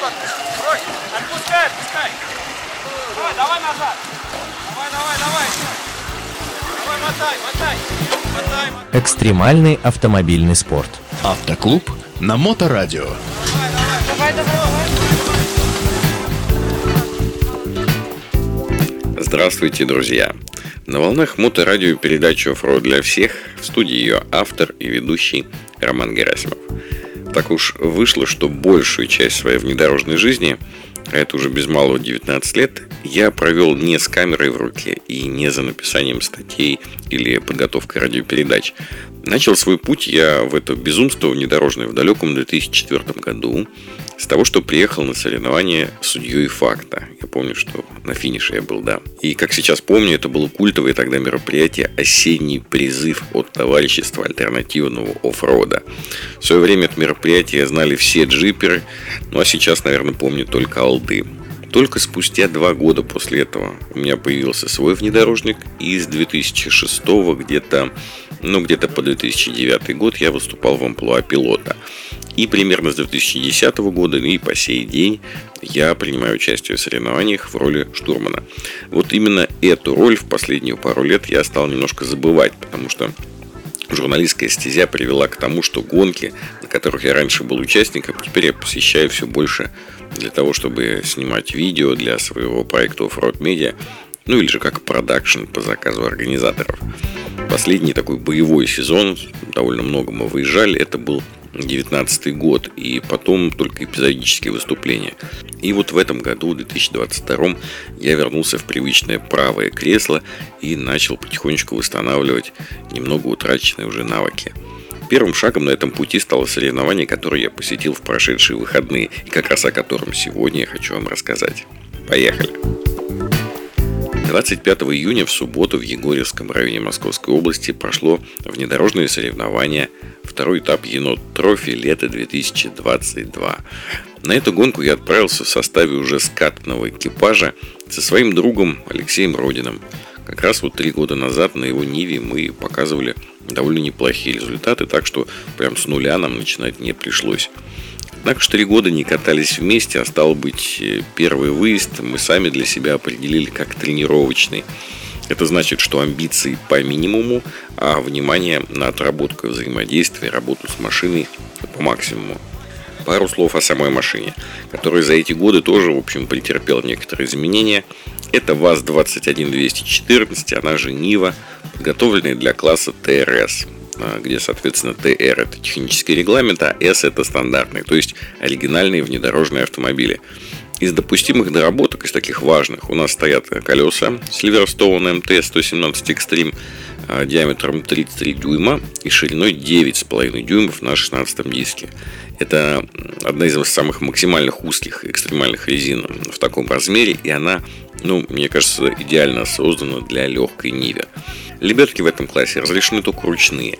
Брось. Отпускай, отпускай. Давай, давай назад. Давай, давай, давай. Давай, мотай, мотай. Мотай, мотай. Экстремальный автомобильный спорт. Автоклуб на Моторадио. Давай, давай, давай. Здравствуйте, друзья! На волнах моторадио передачу «Оффроуд для всех» в студии ее автор и ведущий Роман Герасимов. Так уж вышло, что большую часть своей внедорожной жизни, а это уже без малого 19 лет, я провел не с камерой в руке и не за написанием статей или подготовкой радиопередач. Начал свой путь я в это безумство внедорожное в далеком 2004 году с того, что приехал на соревнования судьей факта. Я помню, что на финише я был, да. И как сейчас помню, это было культовое тогда мероприятие «Осенний призыв от товарищества альтернативного оффрода». В свое время это мероприятие знали все джиперы, ну а сейчас, наверное, помню только алды. Только спустя два года после этого у меня появился свой внедорожник, и с 2006 где-то, ну где-то по 2009 год я выступал в амплуа пилота. И примерно с 2010 года и по сей день я принимаю участие в соревнованиях в роли штурмана. Вот именно эту роль в последнюю пару лет я стал немножко забывать, потому что журналистская стезя привела к тому, что гонки, на которых я раньше был участником, теперь я посещаю все больше для того, чтобы снимать видео для своего проекта Offroad Media, ну или же как продакшн по заказу организаторов. Последний такой боевой сезон, довольно много мы выезжали, это был 19 год, и потом только эпизодические выступления. И вот в этом году, в 2022, я вернулся в привычное правое кресло и начал потихонечку восстанавливать немного утраченные уже навыки. Первым шагом на этом пути стало соревнование, которое я посетил в прошедшие выходные, и как раз о котором сегодня я хочу вам рассказать. Поехали! 25 июня в субботу в Егорьевском районе Московской области прошло внедорожное соревнование второй этап Енот Трофи лето 2022. На эту гонку я отправился в составе уже скатного экипажа со своим другом Алексеем Родиным. Как раз вот три года назад на его Ниве мы показывали довольно неплохие результаты, так что прям с нуля нам начинать не пришлось. Однако что три года не катались вместе, а стал быть э, первый выезд мы сами для себя определили как тренировочный. Это значит, что амбиции по минимуму, а внимание на отработку взаимодействия, работу с машиной по максимуму. Пару слов о самой машине, которая за эти годы тоже, в общем, претерпела некоторые изменения. Это ВАЗ-21214, она же Нива, подготовленная для класса ТРС. А, где, соответственно, ТР это технический регламент, а С это стандартный, то есть оригинальные внедорожные автомобили. Из допустимых доработок, из таких важных, у нас стоят колеса Silverstone MT 117 Extreme диаметром 33 дюйма и шириной 9,5 дюймов на 16 диске. Это одна из самых максимальных узких экстремальных резин в таком размере, и она, ну, мне кажется, идеально создана для легкой Ниве. Лебедки в этом классе разрешены только ручные.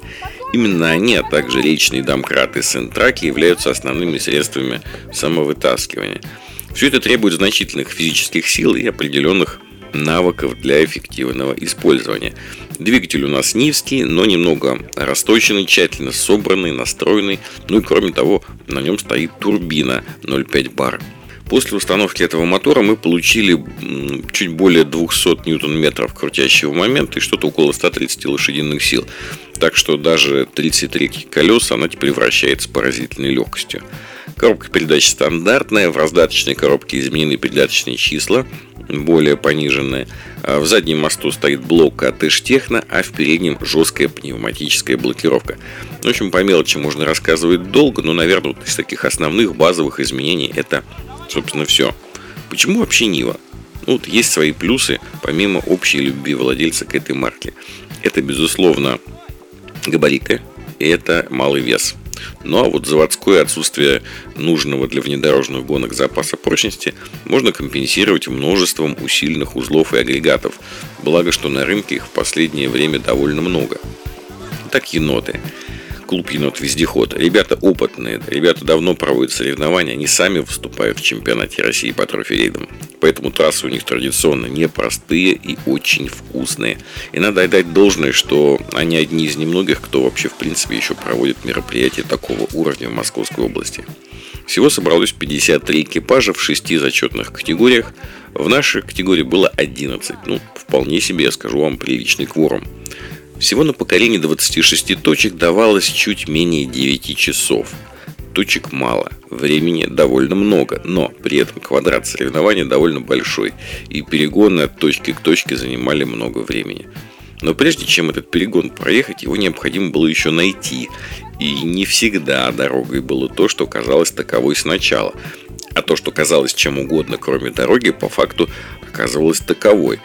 Именно они, а также речные домкраты сентраки являются основными средствами самовытаскивания. Все это требует значительных физических сил и определенных навыков для эффективного использования. Двигатель у нас низкий, но немного расточенный, тщательно собранный, настроенный. Ну и кроме того, на нем стоит турбина 0,5 бар. После установки этого мотора мы получили чуть более 200 ньютон-метров крутящего момента и что-то около 130 лошадиных сил. Так что даже 33 колеса она теперь вращается поразительной легкостью. Коробка передач стандартная, в раздаточной коробке изменены передаточные числа, более пониженные. А в заднем мосту стоит блок АТШ Техно, а в переднем жесткая пневматическая блокировка. В общем, по мелочи можно рассказывать долго, но, наверное, из таких основных базовых изменений это Собственно, все. Почему вообще Нива? Ну, вот есть свои плюсы, помимо общей любви владельца к этой марке. Это, безусловно, габариты и это малый вес. Ну а вот заводское отсутствие нужного для внедорожных гонок запаса прочности можно компенсировать множеством усиленных узлов и агрегатов. Благо, что на рынке их в последнее время довольно много. Так еноты клуб «Енот Вездеход». Ребята опытные, ребята давно проводят соревнования, они сами выступают в чемпионате России по трофи-рейдам. Поэтому трассы у них традиционно непростые и очень вкусные. И надо отдать должное, что они одни из немногих, кто вообще в принципе еще проводит мероприятия такого уровня в Московской области. Всего собралось 53 экипажа в шести зачетных категориях. В нашей категории было 11. Ну, вполне себе, я скажу вам, приличный кворум. Всего на покорение 26 точек давалось чуть менее 9 часов. Точек мало, времени довольно много, но при этом квадрат соревнования довольно большой, и перегоны от точки к точке занимали много времени. Но прежде чем этот перегон проехать, его необходимо было еще найти. И не всегда дорогой было то, что казалось таковой сначала. А то, что казалось чем угодно, кроме дороги, по факту оказывалось таковой.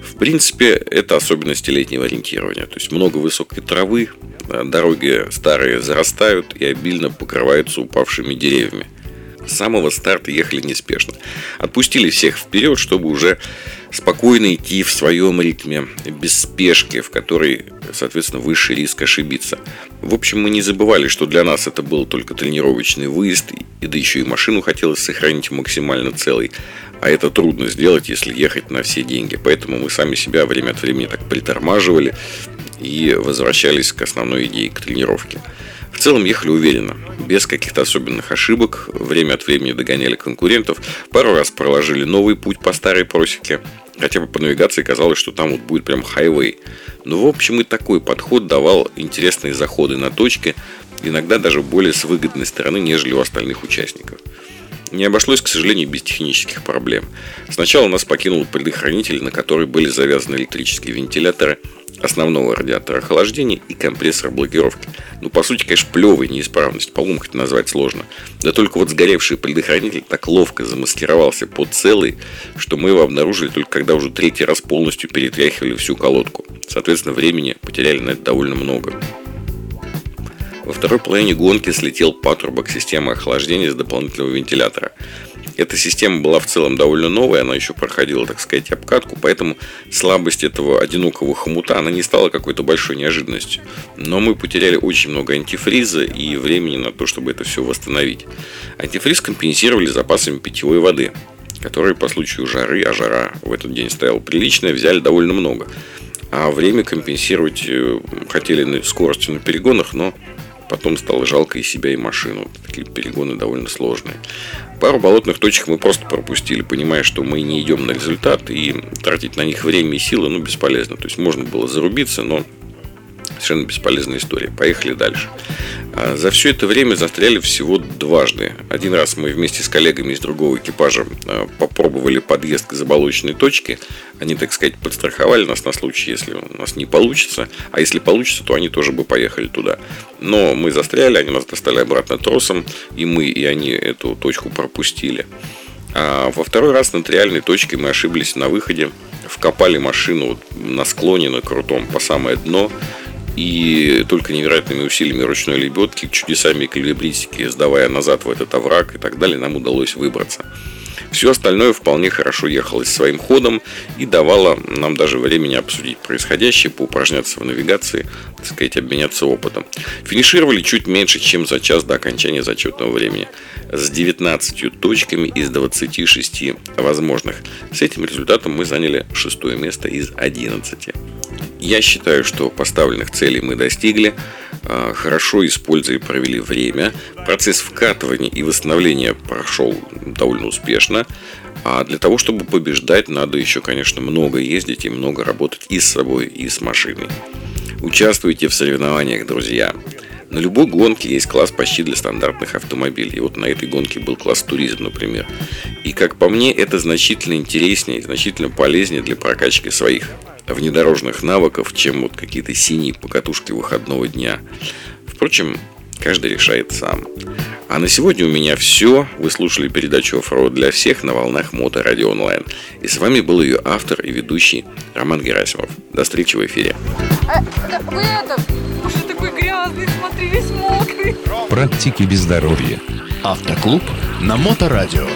В принципе, это особенности летнего ориентирования. То есть много высокой травы, а дороги старые зарастают и обильно покрываются упавшими деревьями. С самого старта ехали неспешно. Отпустили всех вперед, чтобы уже спокойно идти в своем ритме, без спешки, в которой, соответственно, выше риск ошибиться. В общем, мы не забывали, что для нас это был только тренировочный выезд, и да еще и машину хотелось сохранить максимально целой. А это трудно сделать, если ехать на все деньги. Поэтому мы сами себя время от времени так притормаживали и возвращались к основной идее, к тренировке. В целом ехали уверенно, без каких-то особенных ошибок, время от времени догоняли конкурентов, пару раз проложили новый путь по старой просеке, хотя бы по навигации казалось, что там вот будет прям хайвей. Но в общем и такой подход давал интересные заходы на точке, иногда даже более с выгодной стороны, нежели у остальных участников. Не обошлось, к сожалению, без технических проблем. Сначала нас покинул предохранитель, на который были завязаны электрические вентиляторы – основного радиатора охлаждения и компрессора блокировки. Ну, по сути, конечно, плевая неисправность, поломка это назвать сложно. Да только вот сгоревший предохранитель так ловко замаскировался под целый, что мы его обнаружили только когда уже третий раз полностью перетряхивали всю колодку. Соответственно, времени потеряли на это довольно много. Во второй половине гонки слетел патрубок системы охлаждения с дополнительного вентилятора. Эта система была в целом довольно новая, она еще проходила, так сказать, обкатку, поэтому слабость этого одинокого хомута, она не стала какой-то большой неожиданностью. Но мы потеряли очень много антифриза и времени на то, чтобы это все восстановить. Антифриз компенсировали запасами питьевой воды, которые по случаю жары, а жара в этот день стояла приличная, взяли довольно много. А время компенсировать э, хотели скоростью на перегонах, но потом стало жалко и себя, и машину. Такие перегоны довольно сложные. Пару болотных точек мы просто пропустили, понимая, что мы не идем на результат, и тратить на них время и силы ну, бесполезно. То есть можно было зарубиться, но совершенно бесполезная история. Поехали дальше. А, за все это время застряли всего дважды. Один раз мы вместе с коллегами из другого экипажа а, попробовали подъезд к заболоченной точке. Они, так сказать, подстраховали нас на случай, если у нас не получится. А если получится, то они тоже бы поехали туда. Но мы застряли, они нас достали обратно тросом. И мы, и они эту точку пропустили. А во второй раз над реальной точкой мы ошиблись на выходе. Вкопали машину на склоне, на крутом, по самое дно и только невероятными усилиями ручной лебедки, чудесами эквилибристики, сдавая назад в этот овраг и так далее, нам удалось выбраться. Все остальное вполне хорошо ехалось своим ходом и давало нам даже времени обсудить происходящее, поупражняться в навигации, так сказать, обменяться опытом. Финишировали чуть меньше, чем за час до окончания зачетного времени. С 19 точками из 26 возможных. С этим результатом мы заняли шестое место из 11. Я считаю, что поставленных целей мы достигли, а, хорошо использовали, провели время. Процесс вкатывания и восстановления прошел довольно успешно. А для того, чтобы побеждать, надо еще, конечно, много ездить и много работать и с собой, и с машиной. Участвуйте в соревнованиях, друзья. На любой гонке есть класс почти для стандартных автомобилей. И вот на этой гонке был класс туризм, например. И как по мне, это значительно интереснее, значительно полезнее для прокачки своих внедорожных навыков, чем вот какие-то синие покатушки выходного дня. Впрочем, каждый решает сам. А на сегодня у меня все. Вы слушали передачу «Оффроуд для всех» на волнах Мото Радио Онлайн. И с вами был ее автор и ведущий Роман Герасимов. До встречи в эфире. А, да, вы это, уже такой грязный, смотри, весь мокрый. Практики без здоровья. Автоклуб на Моторадио.